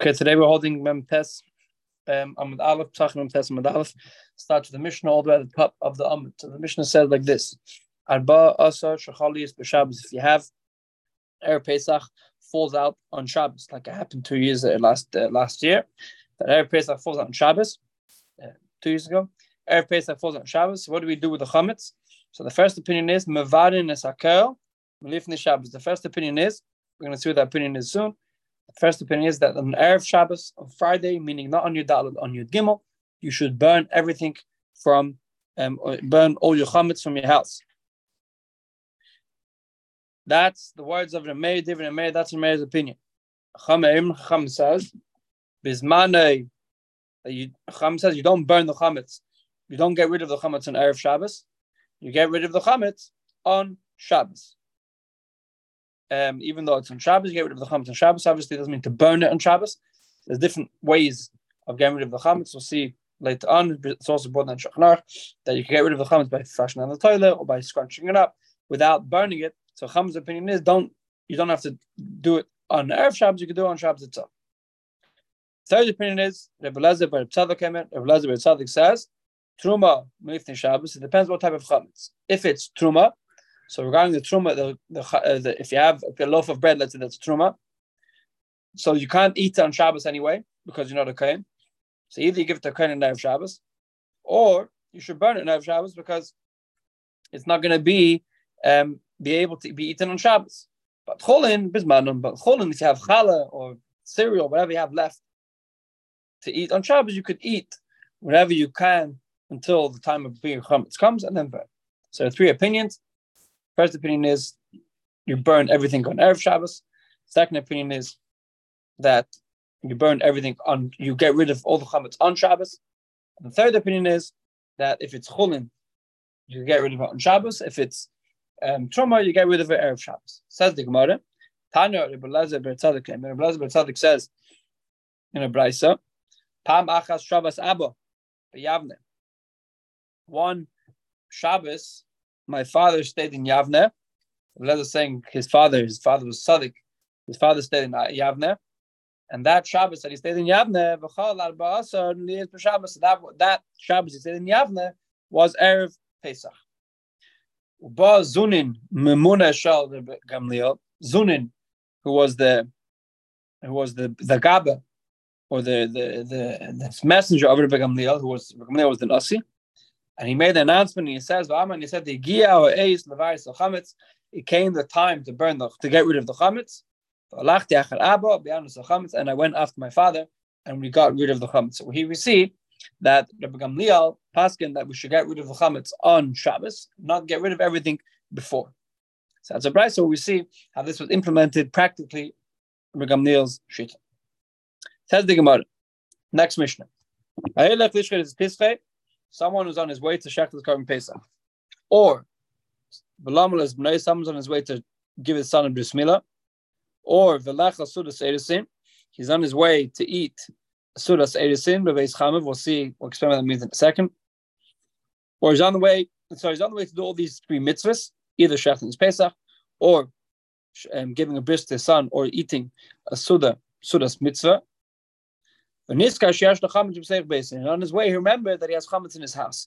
Okay, today we're holding Mem Tes, um, Amud Aleph, Psach Mem Tes Amud Aleph. Start with the Mishnah all the way at the top of the Amud. So the Mishnah says like this: Arba Asa Shachalis b'Shabbos. If you have Erev Pesach falls out on Shabbos, like it happened two years uh, last uh, last year, that Erev Pesach falls out on Shabbos uh, two years ago. Erev Pesach falls out on Shabbos. What do we do with the chametz? So the first opinion is Mavarin Esakel Melifnei Shabbos. The first opinion is we're going to see what that opinion is soon First opinion is that on Erev Shabbos, on Friday, meaning not on your Dalit, on your Gimel, you should burn everything from, um, burn all your chametz from your house. That's the words of Rameir, David Rameir, that's Rameir's opinion. Chameim, Cham says, Bismane, you, Cham says you don't burn the chametz. You don't get rid of the chametz on Erev Shabbos. You get rid of the chametz on Shabbos um, even though it's on Shabbos, you get rid of the chametz on Shabbos. Obviously, it doesn't mean to burn it on Shabbos. There's different ways of getting rid of the chametz. We'll see later on. It's also brought in Shachnach that you can get rid of the chametz by flushing on the toilet or by scrunching it up without burning it. So Chamet's opinion is don't you don't have to do it on Erev Shabbos. You can do it on Shabbos itself. Third opinion is Rebbe Lezer by Rebbe came in. Rebbe Lezer by Tzadok says Truma Shabbos. It depends what type of chametz. If it's Truma, so regarding the truma, the, the, uh, the, if you have a loaf of bread, let's say that's truma, so you can't eat it on Shabbos anyway because you're not a kohen. So either you give it to a kohen in Erev Shabbos, or you should burn it in Erev Shabbos because it's not going to be um, be able to be eaten on Shabbos. But cholin bismanon, but cholin if you have challah or cereal, whatever you have left to eat on Shabbos, you could eat whatever you can until the time of being chametz comes and then burn. So three opinions. First opinion is you burn everything on Erev Shabbos. Second opinion is that you burn everything on, you get rid of all the chametz on Shabbos. And the third opinion is that if it's chulin, you get rid of it on Shabbos. If it's um, truma, you get rid of it Erev Shabbos. Says the Gemara. Tanya Rebbe Lezer Ber Tzadok. Rebbe Lezer Ber Tzadok says in a brisa, Pam achas Shabbos Abba b'Yavne. One Shabbos, my father stayed in Yavne. Lezer saying his father, his father was Sadik. His father stayed in Yavne. And that Shabbos that he stayed in Yavne, that, that Shabbos he stayed in Yavne was Erev Pesach. Zunin Shal Gamliel, Zunin, who was the who was the the Gaba, or the the the, the messenger of Rebbe Gamliel, who was Gamliel was the Nasi, and he made an announcement. And he says, "V'aman," he said, "The Eis Levaris Chametz." It came the time to burn the to get rid of the chametz. And I went after my father, and we got rid of the chametz. So here we see that Rabbi Gamliel paskin that we should get rid of the chametz on Shabbos, not get rid of everything before. So that's a price. So we see how this was implemented practically. Rabbi Gamliel's shita. Says the Gemara. Next Mishnah someone who's on his way to Shechtas Korban Pesach, or someone's on his way to give his son a bris milah, or Sudas he's on his way to eat Sudas Erisin, Bebeis Chamev, we'll see, we'll explain what that means in a second. Or he's on the way, so he's on the way to do all these three mitzvahs, either Shechtas Pesach, or um, giving a bris to his son, or eating a Suda, Sudas mitzvah, and on his way, he remembered that he has chametz in his house.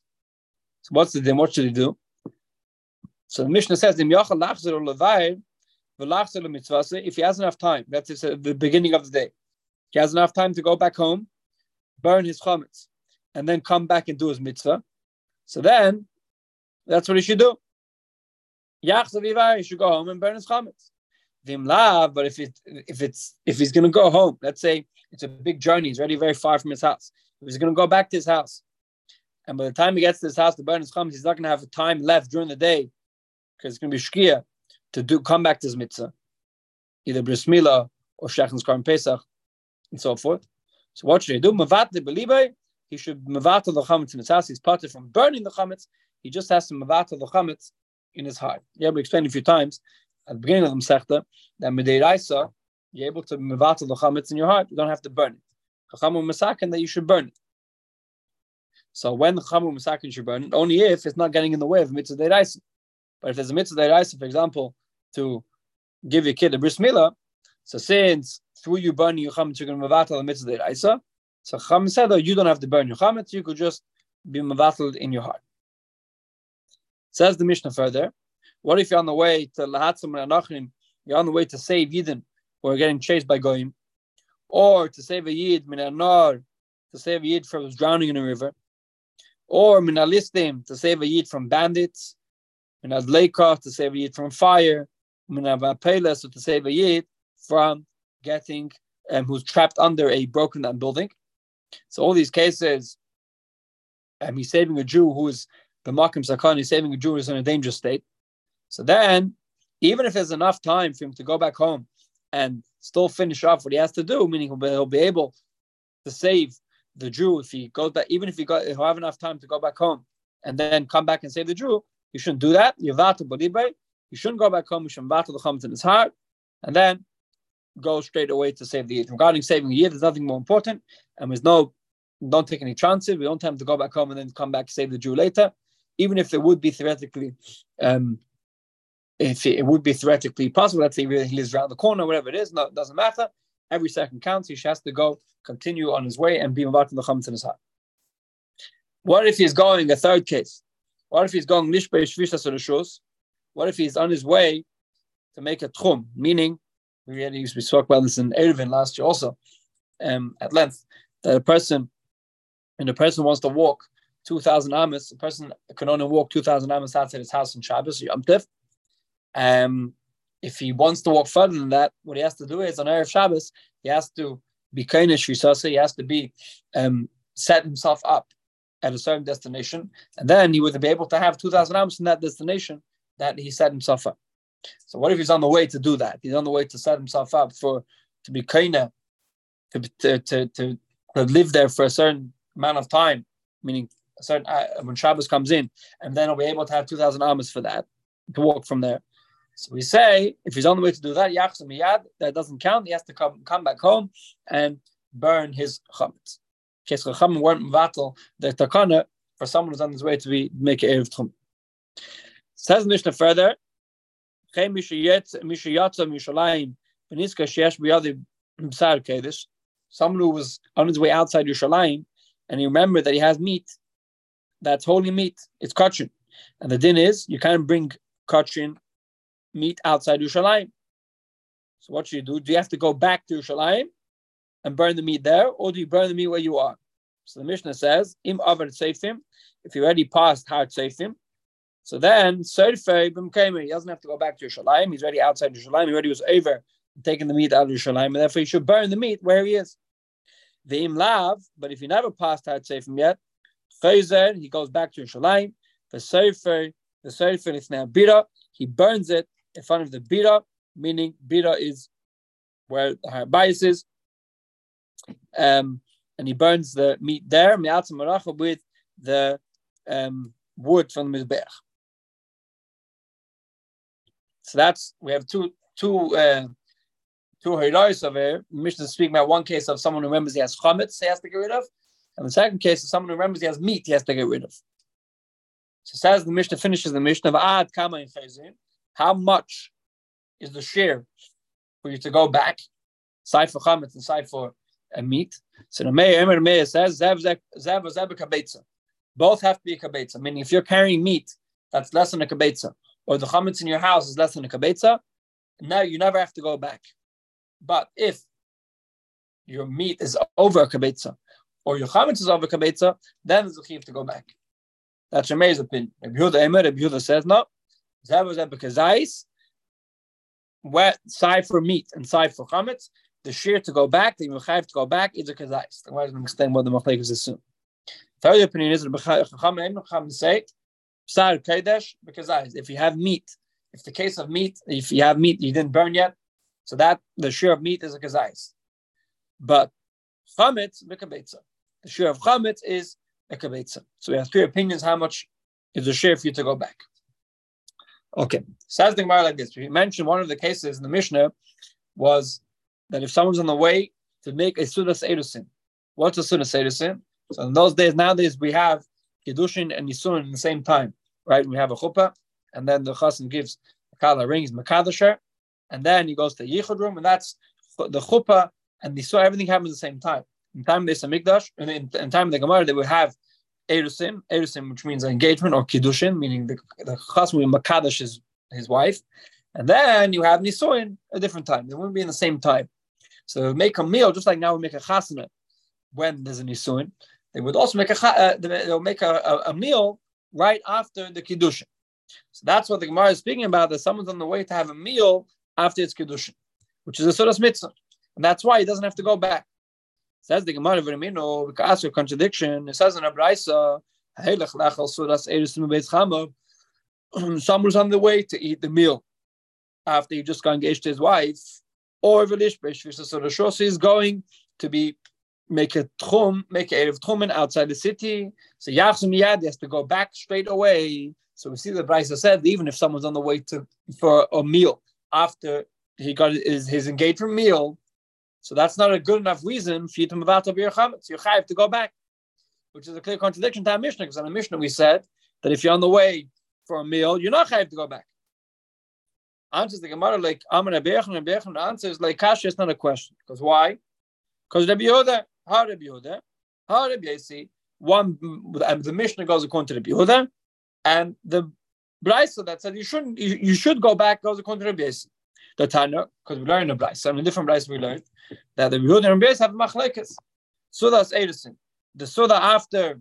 So what's the din? What should he do? So the Mishnah says, if he has enough time, that's the beginning of the day, he has enough time to go back home, burn his chametz, and then come back and do his mitzvah. So then, that's what he should do. He should go home and burn his chametz. But if it if it's if he's gonna go home, let's say it's a big journey. He's already very far from his house. He's going to go back to his house, and by the time he gets to his house to burn his chametz, he's not going to have time left during the day because it's going to be shkia to do come back to his mitzvah, either bris milah or shechins korban pesach, and so forth. So what should he do? Mavat the He should mavat the chametz in his house. He's parted from burning the chametz. He just has to mavat the chametz in his heart. Yeah, we explained a few times at the beginning of the Masechta that Medei you're able to mevatel the chametz in your heart. You don't have to burn it. Chachamu masakin that you should burn it. So when the chamu masakin should burn it, only if it's not getting in the way of mitzvah deiraisa. But if there's a mitzvah deiraisa, for example, to give your kid a bris milah, so since through you burning your chametz, you're going to mevatel the mitzvah Isa. So Chacham said, oh, you don't have to burn your chametz, you could just be mevatel in your heart. Says the Mishnah further, what if you're on the way to Lahatzim and you're on the way to save Yidden, who are getting chased by Goyim, or to save a Yid, min to save a Yid from drowning in a river, or min alistim, to save a Yid from bandits, min adleika, to save a Yid from fire, min avapeles, to save a Yid from getting, um, who's trapped under a broken down building. So all these cases, um, he's saving a Jew who is the Makim Sakan, he's saving a Jew who is in a dangerous state. So then, even if there's enough time for him to go back home and still finish off what he has to do, meaning he'll be, he'll be able to save the Jew if he goes back, even if he got he'll have enough time to go back home and then come back and save the Jew, you shouldn't do that. You shouldn't go back home, you shouldn't battle the chametz in his heart, and then go straight away to save the Yid. Regarding saving the Yid, there's nothing more important, and there's no don't take any chances. We don't have to go back home and then come back save the Jew later, even if there would be theoretically um, if it, would be theoretically possible, let's say he lives around the corner, whatever it is, no, it doesn't matter. Every second counts. He has to go, continue on his way, and be about in the chametz in his heart. What if he's going a third case? What if he's going nishbei shvisas rishus? What if he's on his way to make a tchum? Meaning, we already we spoke about this in Eruvin last year also, um, at length. That a person, and a person wants to walk two thousand amas. A person can only walk two thousand amas outside his house on Shabbos, Yom. Um, if he wants to walk further than that, what he has to do is on Erev Shabbos, he has to be kainish risasa, he has to be um, set himself up at a certain destination, and then he would be able to have 2,000 amos in that destination that he set himself up. So what if he's on the way to do that? He's on the way to set himself up for to be kaina, to, to, to, to, live there for a certain amount of time, meaning a certain uh, when Shabbos comes in, and then he'll be able to have 2,000 amos for that, to walk from there. So we say if he's on the way to do that, miyad, that doesn't count. He has to come come back home and burn his chametz. Case chachamim weren't vatal the takana for someone who's on his way to be make erev tchum. Says Mishnah further. Someone who was on his way outside Yerushalayim and he remembered that he has meat, that's holy meat. It's kachin, and the din is you can't bring kachin meat outside Yerushalayim. So what should you do? Do you have to go back to Yerushalayim and burn the meat there, or do you burn the meat where you are? So the Mishnah says, "Im avar seifim." If you already passed hard seifim, so then Sefer He doesn't have to go back to Yerushalayim. He's already outside Yerushalayim. He already was over taking the meat out of Yerushalayim, and therefore he should burn the meat where he is. The im lav, but if you never passed hard seifim yet, Chayzer, he goes back to Yerushalayim. The Sefer, the Sefer is now bira. He burns it in front of the bira, meaning bira is where the bias is. Um, and he burns the meat there, with the um, wood from the mizbeach. So that's we have two two uh, two hirais over here. Mishnah is speaking about one case of someone who remembers he has chametz, he has to get rid of, and the second case is someone who remembers he has meat, he has to get rid of. So says the Mishnah finishes the Mishnah of ad kama in how much is the share for you to go back? Side for chametz and side for a meat. So the Meir Meir says zev zev zev kabetza. Both have to be a kabetza. Meaning, if you're carrying meat that's less than a kabetza, or the chametz in your house is less than a kabetza, now you never have to go back. But if your meat is over a kabetza, or your chametz is over a kabetza, then there's a chiv to go back. That's Meir's opinion. Rabbi Yehuda Emer, Rabbi Yehuda says no. Wet side for meat and side for chametz. The shear to go back, the mechayiv to go back is a kazais. The wise explain what the machlek is assumed. Third opinion is the chacham say sar kadesh. If you have meat, if the case of meat, if you have meat you didn't burn yet, so that the shear of meat is a kazais. But chametz bekabetza. The shear of chametz is a kabetza. So we have three opinions. How much is the shear for you to go back? Okay, says the Gemara like this. We mentioned one of the cases in the Mishnah was that if someone's on the way to make a Sudas Erusin, what's a Sudas Erusin? So in those days, nowadays we have Kiddushin and Yisurin in the same time, right? We have a chuppah, and then the chassan gives a kala rings Makadasher, and then he goes to the Yichud room, and that's the chuppah, and saw everything happen at the same time. In time they Mikdash, and in, in time the Gemara, they would have Erusim, Erusim, which means engagement, or Kiddushin, meaning the, the Chasm will Makadash his, his wife. And then you have Nisuin a different time. They wouldn't be in the same time. So make a meal, just like now we make a chasana when there's a Nisuin. They would also make a uh, they'll make a, a, a, meal right after the Kiddushin. So that's what the Gemara is speaking about, that someone's on the way to have a meal after its Kiddushin, which is a Sudas Mitzvah. And that's why he doesn't have to go back. Says the Gemara Vermino, because of contradiction. It says in Abraisa, someone's on the way to eat the meal after he just got engaged to his wife, or the Shosi is going to be make a tchum, make a of tchumen outside the city. So Yachsum Yad has to go back straight away. So we see the Brisa said even if someone's on the way to for a meal after he got his, his engagement meal, so that's not a good enough reason for you to move out of your chametz. You have to go back, which is a clear contradiction to our Mishnah. Because in the Mishnah we said that if you're on the way for a meal, you're not chayiv to go back. Answers the Gemara like Amar Rebbeinu and Rebbeinu. The answer is like Kasha. It's not a question. Because why? Because Rabbi Yehuda, how Rabbi Yehuda, how Rabbi Yossi. One, and the Mishnah goes according to Rabbi Yehuda, and the Brisa that said you shouldn't, you, you should go back goes according to Rabbi Yossi. The Tana, because we learned a Brisa, I mean, different Brisa we learned that the Yehuda and Rabbi have machlekes. Sudas Erusin, the Suda after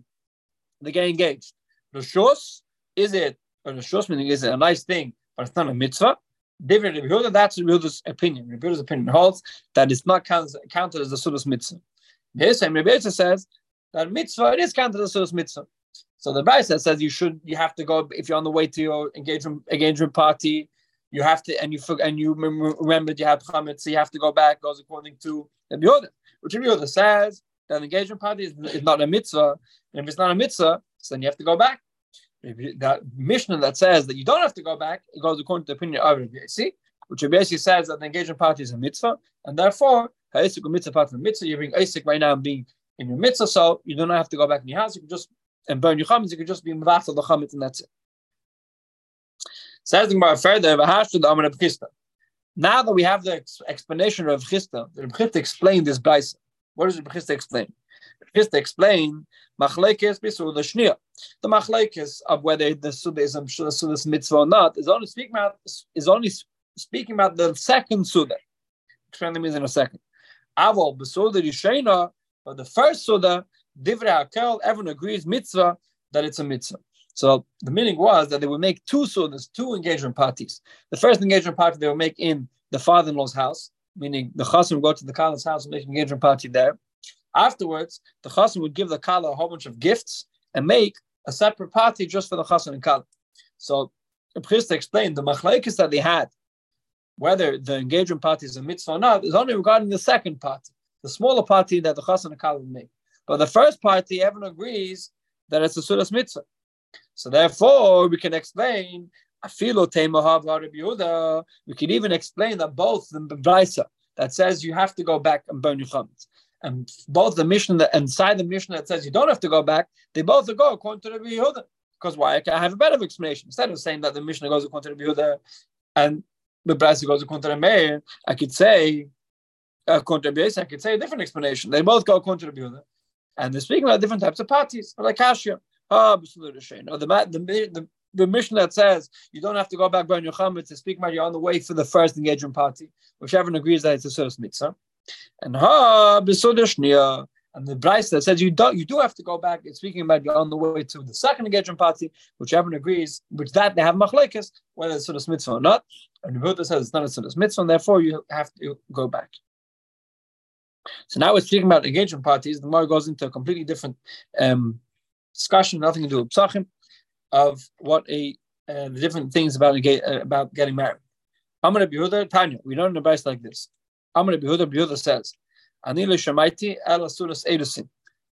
they get engaged. Shus, is it, or Shus meaning is it a nice thing, but it's not a mitzvah? Different Yehuda, that's Yehuda's opinion. Yehuda's opinion holds that it's not counted, counted as a Sudas mitzvah. Same Rabbi Yehuda says that mitzvah, it is counted as a Sudas mitzvah. So the Brisa says you should, you have to go if you're on the way to your engagement engagement party you have to, and you and you remembered you have chametz, so you have to go back. Goes according to the Yehuda, which Rabbi Yehuda says that an engagement party is, is, not a mitzvah, and if it's not a mitzvah, so then you have to go back. That Mishnah that says that you don't have to go back, it goes according to the opinion of Rabbi Yossi, which basically says that the engagement party is a mitzvah, and therefore ha'isik mitzvah part of the mitzvah. You're being isik right now and being in your mitzvah, so you don't have to go back in your house. You can just and burn your chametz. You can just be mavatal the chametz, and that's it. Says the Gemara further, now that we have the explanation of Chisda, the Chisda explained this Brisa. What does the Chisda explain? Chisda explain machlekes bisul the shnia. The machlekes of whether the suda is a suda mitzvah or not is only speaking about is only speaking about the second suda. Explain the means in a second. Aval b'suda yishena, but the first suda divrei hakel everyone agrees mitzvah that it's a mitzvah. So the meaning was that they would make two sudas, two engagement parties. The first engagement party they would make in the father-in-law's house, meaning the chassan would go to the kala's house and make an engagement party there. Afterwards, the chassan would give the kala a whole bunch of gifts and make a separate party just for the chassan and kala. So the priest explained the machlaikis that they had, whether the engagement party is a mitzvah or not, is only regarding the second party, the smaller party that the chassan and kala would make. But the first party, everyone agrees that it's a sudas mitzvah. So therefore, we can explain we can even explain that both the Brisa that says you have to go back and burn your chametz, and both the Mishnah that inside the Mishnah that says you don't have to go back, they both go according to Rabbi Yehuda. Because why? I have a better explanation. Instead of saying that the Mishnah goes according to Rabbi Yehuda and the Brisa goes according to the Meir, I could say according to Rabbi I could say a different explanation. They both go according to Rabbi Yehuda, and they're speaking about different types of parties, like Kashya. Oh, the, the, the, the Mishnah that says you don't have to go back your chametz to speak about you're on the way for the first engagement party, which everyone agrees that it's a sudas mitzvah. And ha b'sudashnia, and the Bryce that says you don't you do have to go back. It's speaking about you're on the way to the second engagement party, which everyone agrees, which that they have machlekes, whether it's sudas mitzvah or not. And the Buddha says it's not a sudas mitzvah, and therefore you have to go back. So now we're speaking about engagement parties. The more goes into a completely different um, discussion, nothing to do with psachim, of what a uh, the different things about uh, about getting married. I'm going to Yehuda Tanya. We don't advice like this. I'm going to Yehuda. Yehuda says, "Anila shemaiti edusin."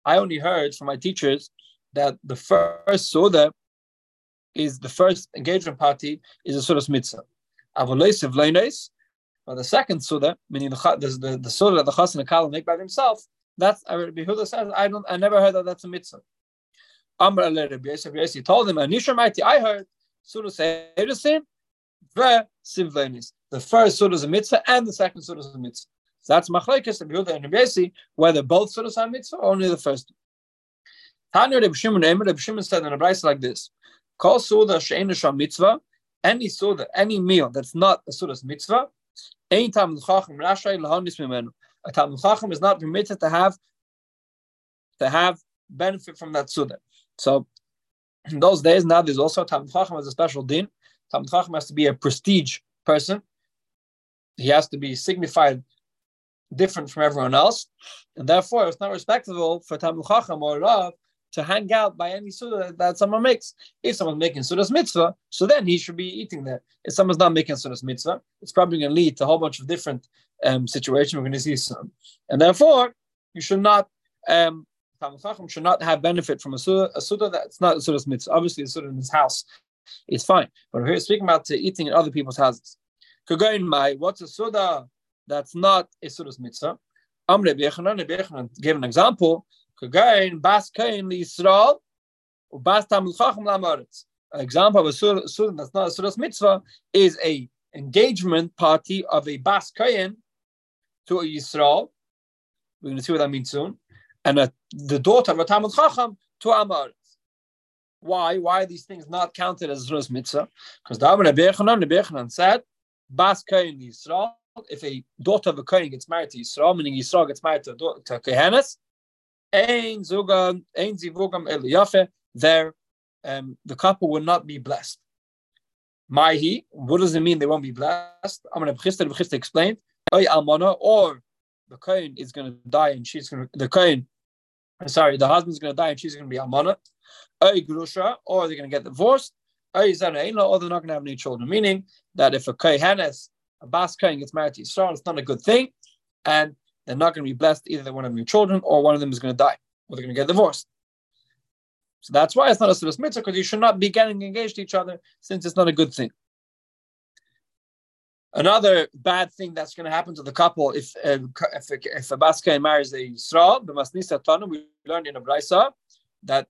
I only heard from my teachers that the first soda is the first engagement party is a sudas mitzvah. Avoleisiv leinis, but the second soda, meaning the the, the, soda that the chas and make by themselves, that's Yehuda says I don't I never heard that that's a mitzvah. Rabbi Yossi Yossi told him, Anisha Mighty, I heard Surah Seirisin, the Sivlenis. The first Surah is a mitzvah and the second Surah is a mitzvah. So that's machlekes and Yehuda and Rebesi, whether both sudas are mitzvah or only the first. Tanya Reb Shimon Emer, Reb Shimon said in a brayse like this: Kol suda she'enu sham mitzvah, any suda, any meal that's not a sudas mitzvah, ein tam chacham rashai lahanis mimenu. A tam chacham is not permitted to have to have benefit from that suda. So in those days, now there's also tam chacham as a special din. Tam chacham has to be a prestige person. He has to be signified different from everyone else, and therefore it's not respectable for Talmud Chacham or Rav to hang out by any suda that someone makes. If someone's making suda's mitzvah, so then he should be eating there. If someone's not making suda's mitzvah, it's probably going to lead to a whole bunch of different um, situations. We're going to see some, and therefore you should not. Um, Talmud should not have benefit from a suda, a suda that's not a suda's mitzvah. Obviously, a suda in his house is fine, but we're speaking about eating in other people's houses. Kagain my, what's a suda that's not a suda's mitzvah? Amre Bechanan, Bechanan gave an example. Kagain bas kain Yisrael, ubas tamil chacham lamaretz. An example of a suda that's not a suda's mitzvah is a engagement party of a bas kain to a Yisrael. We're going to see what that means soon. And a, the daughter of a tamil chacham to Amaretz. Why? Why are these things not counted as suda's mitzvah? Because Bechanan, Bechanan said Bas Kohen Yisrael, if a daughter of a Kohen gets married to Yisrael, meaning Yisrael gets married to, to Kohenes, Ein Zugam, Ein Zivugam Eliyafe, there um, the couple will not be blessed. Maihi, what does it mean they won't be blessed? I'm going to explain. Oy Almana, or the Kohen is going to die and she's going to, the Kohen, sorry, the husband's going to die and she's going to be Almana. Or they're going to get divorced or they're not going to have any children. Meaning that if a Kohenes, a Bas Kohen gets married to Yisrael, it's not a good thing, and they're not going to be blessed either one of your children or one of them is going to die or they're going to get divorced. So that's why it's not a Sudas Mitzvah because you should not be getting engaged to each other since it's not a good thing. Another bad thing that's going to happen to the couple if uh, if, if a Bas Kohen marries a Yisrael, we learned in a Brisa that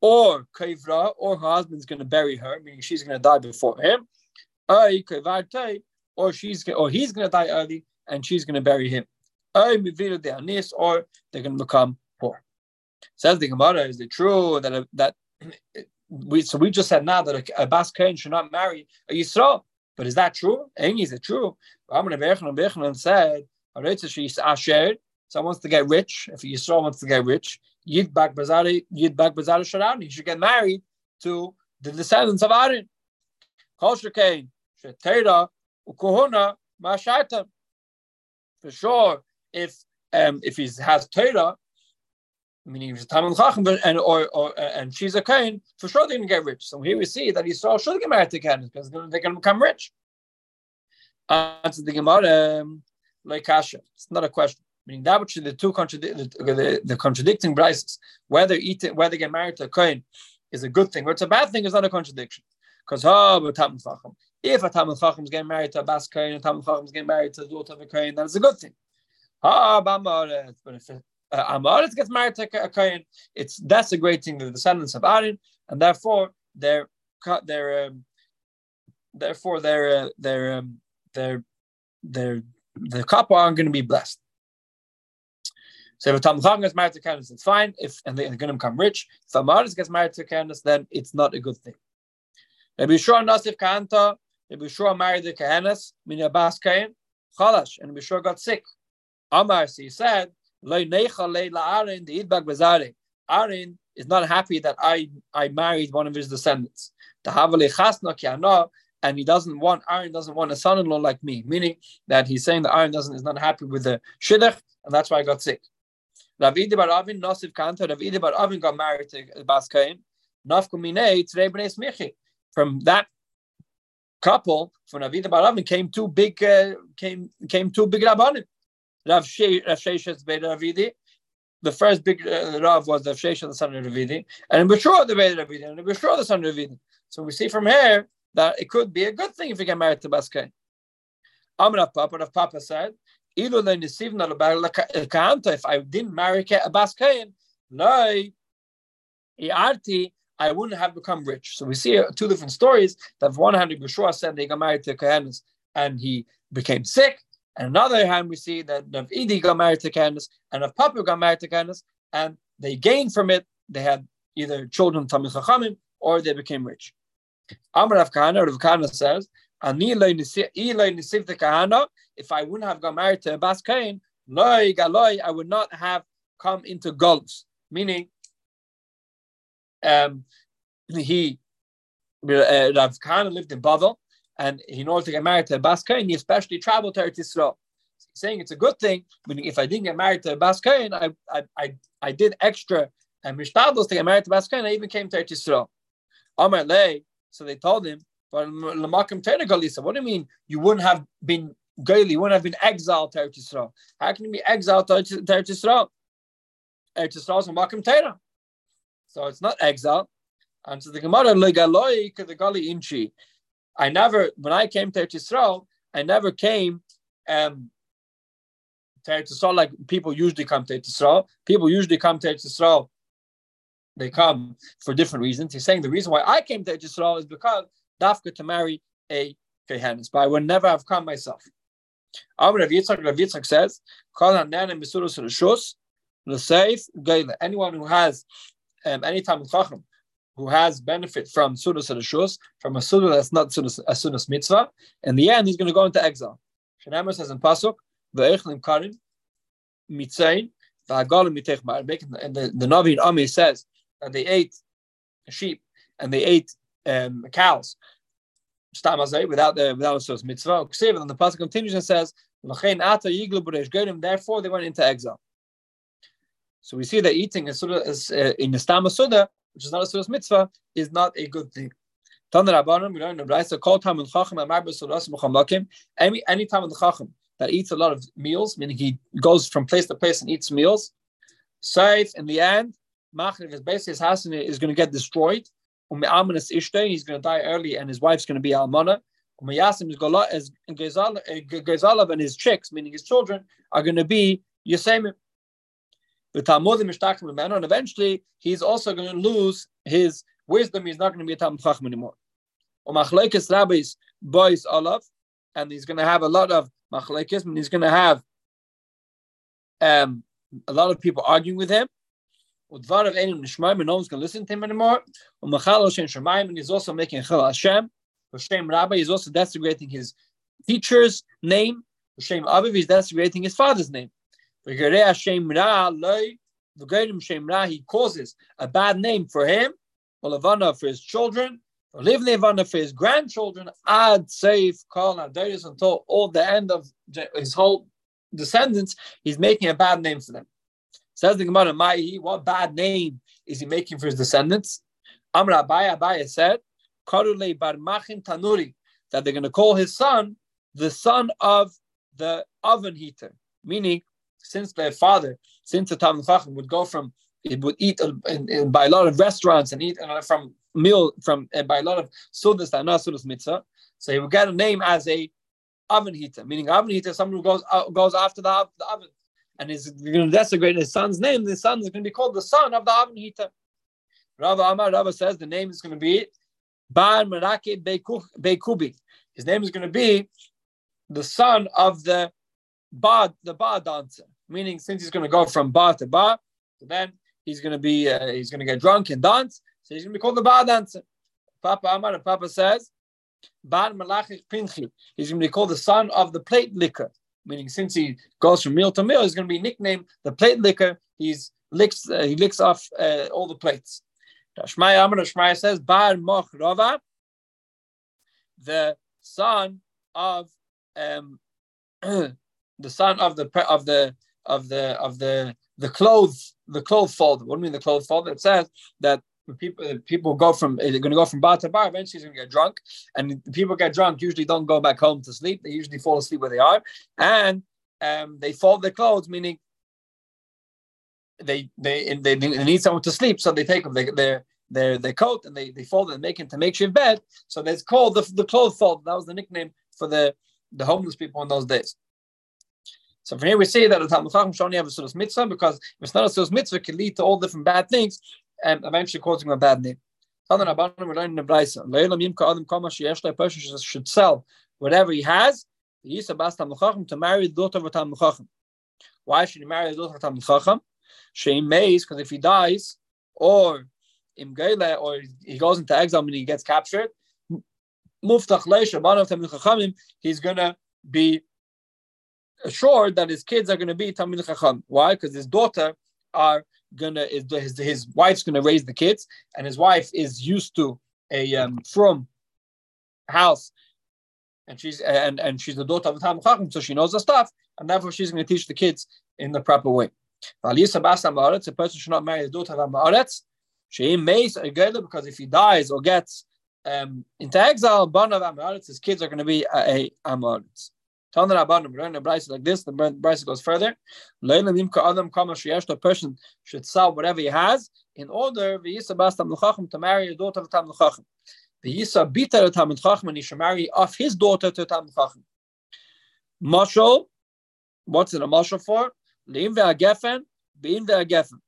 or Kavra, or her husband's going to bury her, meaning she's going to die before him, or she's or he's going to die early and she's going to bury him, or they're going to become poor. Says the Gemara, is it true that that we so we just said now that a, a Bas should not marry a Yisrael, but is that true? Is it true? And said, Someone wants to get rich. If Yisrael wants to get rich, Yidbak Bazari, Yidbak Bazari Sharan. He should get married to the descendants of Aaron. Ukuhuna. For sure, if um, if he has Torah, meaning a Talmud Chacham, and or, or and she's a Kain, for sure they're going to get rich. So here we see that Yisrael should get married to Kain because they're going to become rich. Answer the Gemara, um, like Kasha. It's not a question meaning that which the two contradict the, the, the contradicting brises, whether eating whether get married to a kohen is a good thing or it's a bad thing is not a contradiction. Because if a Talmud Chacham is getting married to a Bas Kohen, a Talmud Chacham is getting married to the daughter of a Kohen, that is a good thing. but if uh, gets married to a Kohen, it's that's a great thing. The descendants of Aaron, and therefore they're they're um, therefore they're uh, they're um, they're they're the couple aren't going to be blessed. So if a Chacham gets married to Candace, it's fine. If and they're going to become rich. If a Maris gets married to Candace, then it's not a good thing. Rabbi Shua Nasif Kahanta, Rabbi Shua married the Kahanas, meaning Abbas Kain, Chalash, and Rabbi Shua got sick. Amar, so he said, Aaron is not happy that I, I married one of his descendants. And he doesn't want Aaron doesn't want a son-in-law like me, meaning that he's saying that Aaron doesn't is not happy with the shidduch, and that's why I got sick. Rav Idi bar Avin, Nosif Kanto, Rav Idi bar Avin got married to Bas Kain. Nafkuminei, Tzrei B'nei Smichi. From that couple, from Rav Idi bar Avin, came two big, uh, came came two big rabbanim. Rav Sheshes Beit Rav Idi. The first big uh, Rav was Rav Sheshes, the son of Rav Idi, and Bishur the Beit Rav Idi, and Bishur the son of Rav Idi. So we see from here that it could be a good thing if you get married to Bas Kain. Amr Papa, Rav Papa said, if I didn't marry a Bas Kain, no, I wouldn't have become rich. So we see two different stories. That one hand, Yeshua said they got married to Kohanis and he became sick, And another hand, we see that Rav Idi got married to Candace and Rav Papa got married to Candace, and they gained from it. They had either children Tamil or they became rich. Amar Rav Kahana, Rav Kahana says, if I wouldn't have got married to Bas Kain, I would not have come into Gulfs. Meaning, um, he, uh, Rav Kahana lived in Bavel, and in order to get married to Bas Kain, he especially traveled to Eretz. Saying it's a good thing, meaning if I didn't get married to Bas Kain, I, I, I, I did extra uh, and mishtadlos to get married to Bas Kain, I even came to Eretz Yisrael. Amar Lei, so they told him, but what do you mean you wouldn't have been Gaili, you wouldn't have been exiled to Eretz Yisrael? How can you be exiled to Eretz Yisrael? Eretz Yisrael is Makim Torah. So it's not exile. And so the Gemara, Legaloi, the Gali Inchi. I never, when I came to Eretz Yisrael, I never came um, to Eretz Yisrael like people usually come to Eretz Yisrael. People usually come to Eretz Yisrael. They come for different reasons. He's saying the reason why I came to Eretz Yisrael is because dafka to marry a Kehanis, but I would never have come myself. Rav Yitzchak, Rav Yitzchak says, anyone who has um, any time chacham who has benefit from sudas rishus, from a sudah that's not sudas, a sudas mitzvah, in the end he's going to go into exile. Shenemar says in pasuk, ve'echlim karim mitzayin v'agalim mitech mar. And the, the Navi in Ami says that they ate sheep and they ate um, cows without the without a source mitzvah. And the pasuk continues and says, Therefore, they went into exile. So we see that eating of is, uh, in the stama suda, which is not a source mitzvah, is not a good thing. Any any time in the chacham that eats a lot of meals, meaning he goes from place to place and eats meals, safe in the end, machriv is basically his house is going to get destroyed he's going to die early, and his wife's going to be almana. Eh, gezalav and his chicks, meaning his children, are going to be Yosemim. And eventually, he's also going to lose his wisdom. He's not going to be a Tam Chacham anymore. rabbis boys olav, and he's going to have a lot of machlekes, and he's going to have um, a lot of people arguing with him. Udvarav Enim Nishmaim, and no one's going to listen to him anymore. Umachal Oshem Shemaim, and he's also making Chal Hashem. Hashem Rabbi, he's also desecrating his teacher's name. Hashem Aviv, he's desecrating his father's name. He causes a bad name for him, for his children, Live for his grandchildren, Ad, Safe, Kal, Adarius, until all the end of his whole descendants, he's making a bad name for them. Says the Gemara, what bad name is he making for his descendants? Amr Abaya Abaya said, Bar Machin Tanuri, that they're going to call his son the son of the oven heater. Meaning, since their father, since the Talmud Chacham would go from, it would eat uh, in, in, by a lot of restaurants and eat uh, from meal, from uh, by a lot of sudas that not sudas mitzvah. So he would get a name as a oven heater, meaning oven heater, someone who goes, uh, goes after the, the oven and is going to desecrate his son's name, the son is going to be called the son of the oven heater. Rava Amar Rava says the name is going to be Bar Merake Beikubi. His name is going to be the son of the bar, the bar dancer. Meaning, since he's going to go from bar to bar, so then he's going to be uh, he's going to get drunk and dance. So he's going to be called the bar dancer. Papa Amar and Papa says Bar Malachich Pinchi. He's going to be called the son of the plate liquor meaning since he goes from meal to meal, he's going to be nicknamed the plate licker. He's licks uh, he licks off uh, all the plates. Shmaya Amar Shmaya says Bar Moch Rava, the son of um, the son of the of the of the of the the clothes the clothes folder. What do you mean the clothes folder? It says that people people go from they're going to go from bar to bar. Eventually, he's going to get drunk, and people get drunk usually don't go back home to sleep. They usually fall asleep where they are, and um, they fold their clothes, meaning they they they, they need someone to sleep, so they take them their their their, their coat and they, they fold it and make it to makeshift bed. So that's called the the clothes fold. That was the nickname for the the homeless people in those days. So from here we see that the Talmud Chacham should only have a Sudas mitzvah because if it's not a Sudas mitzvah, it can lead to all different bad things and eventually causing a bad name. Should sell whatever he has Yisa Bas Tam Chacham to marry the daughter of a Tam Chacham. Why should he marry the daughter of a Tam Chacham? She mays because if he dies or im Geile or he goes into exile and he gets captured, Muftach Leisha Ban of Tam Chachamim, he's gonna be assured that his kids are going to be Tamil Chacham. Why? Because his daughter are gonna his, his wife's gonna raise the kids, and his wife is used to a um, from house, and she's and and she's the daughter of Talmud Chacham, so she knows the stuff, and therefore she's going to teach the kids in the proper way. A person should not marry the daughter of Amaretz. She may because if he dies or gets um, into exile, Ban of Amaretz, his kids are going to be a, a Amaretz. The Rabbanim, we're in like this, the Bryce goes further. A person should sell whatever he has in order to marry a daughter of Tam Chacham. The Yisa Bita of Tam Chacham, and he should marry off his daughter to Tam Chacham. Mashal, what's it a mashal for? Leim ve'agefen, bein ve'agefen.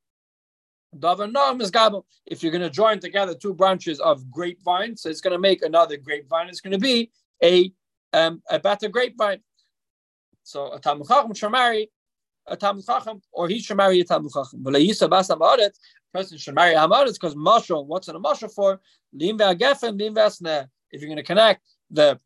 If you're going to join together two branches of grapevine, so it's going to make another grapevine. It's going to be a um, a better grapevine. So a Talmud Chacham should marry a Talmud Chacham, or he should marry a Talmud Chacham. But Yisa Bas Amaret, person should marry because Mashal, what's a Mashal for? Lim ve'agefen, lim. If you're going to connect the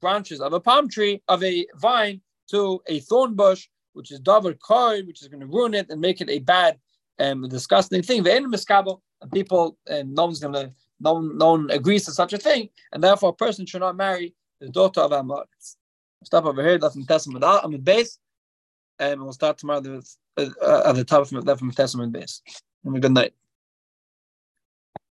branches of a palm tree, of a vine, to a thorn bush, which is davar koi, which is going to ruin it and make it a bad, um, disgusting thing. The end miskabel, and people, and no one's going to, no one, no one agrees to such a thing, and therefore a person should not marry the daughter of Amaretz. Stop over here. Testament on the base, and we'll start tomorrow uh, at the top of that from Testament base. Have a good night.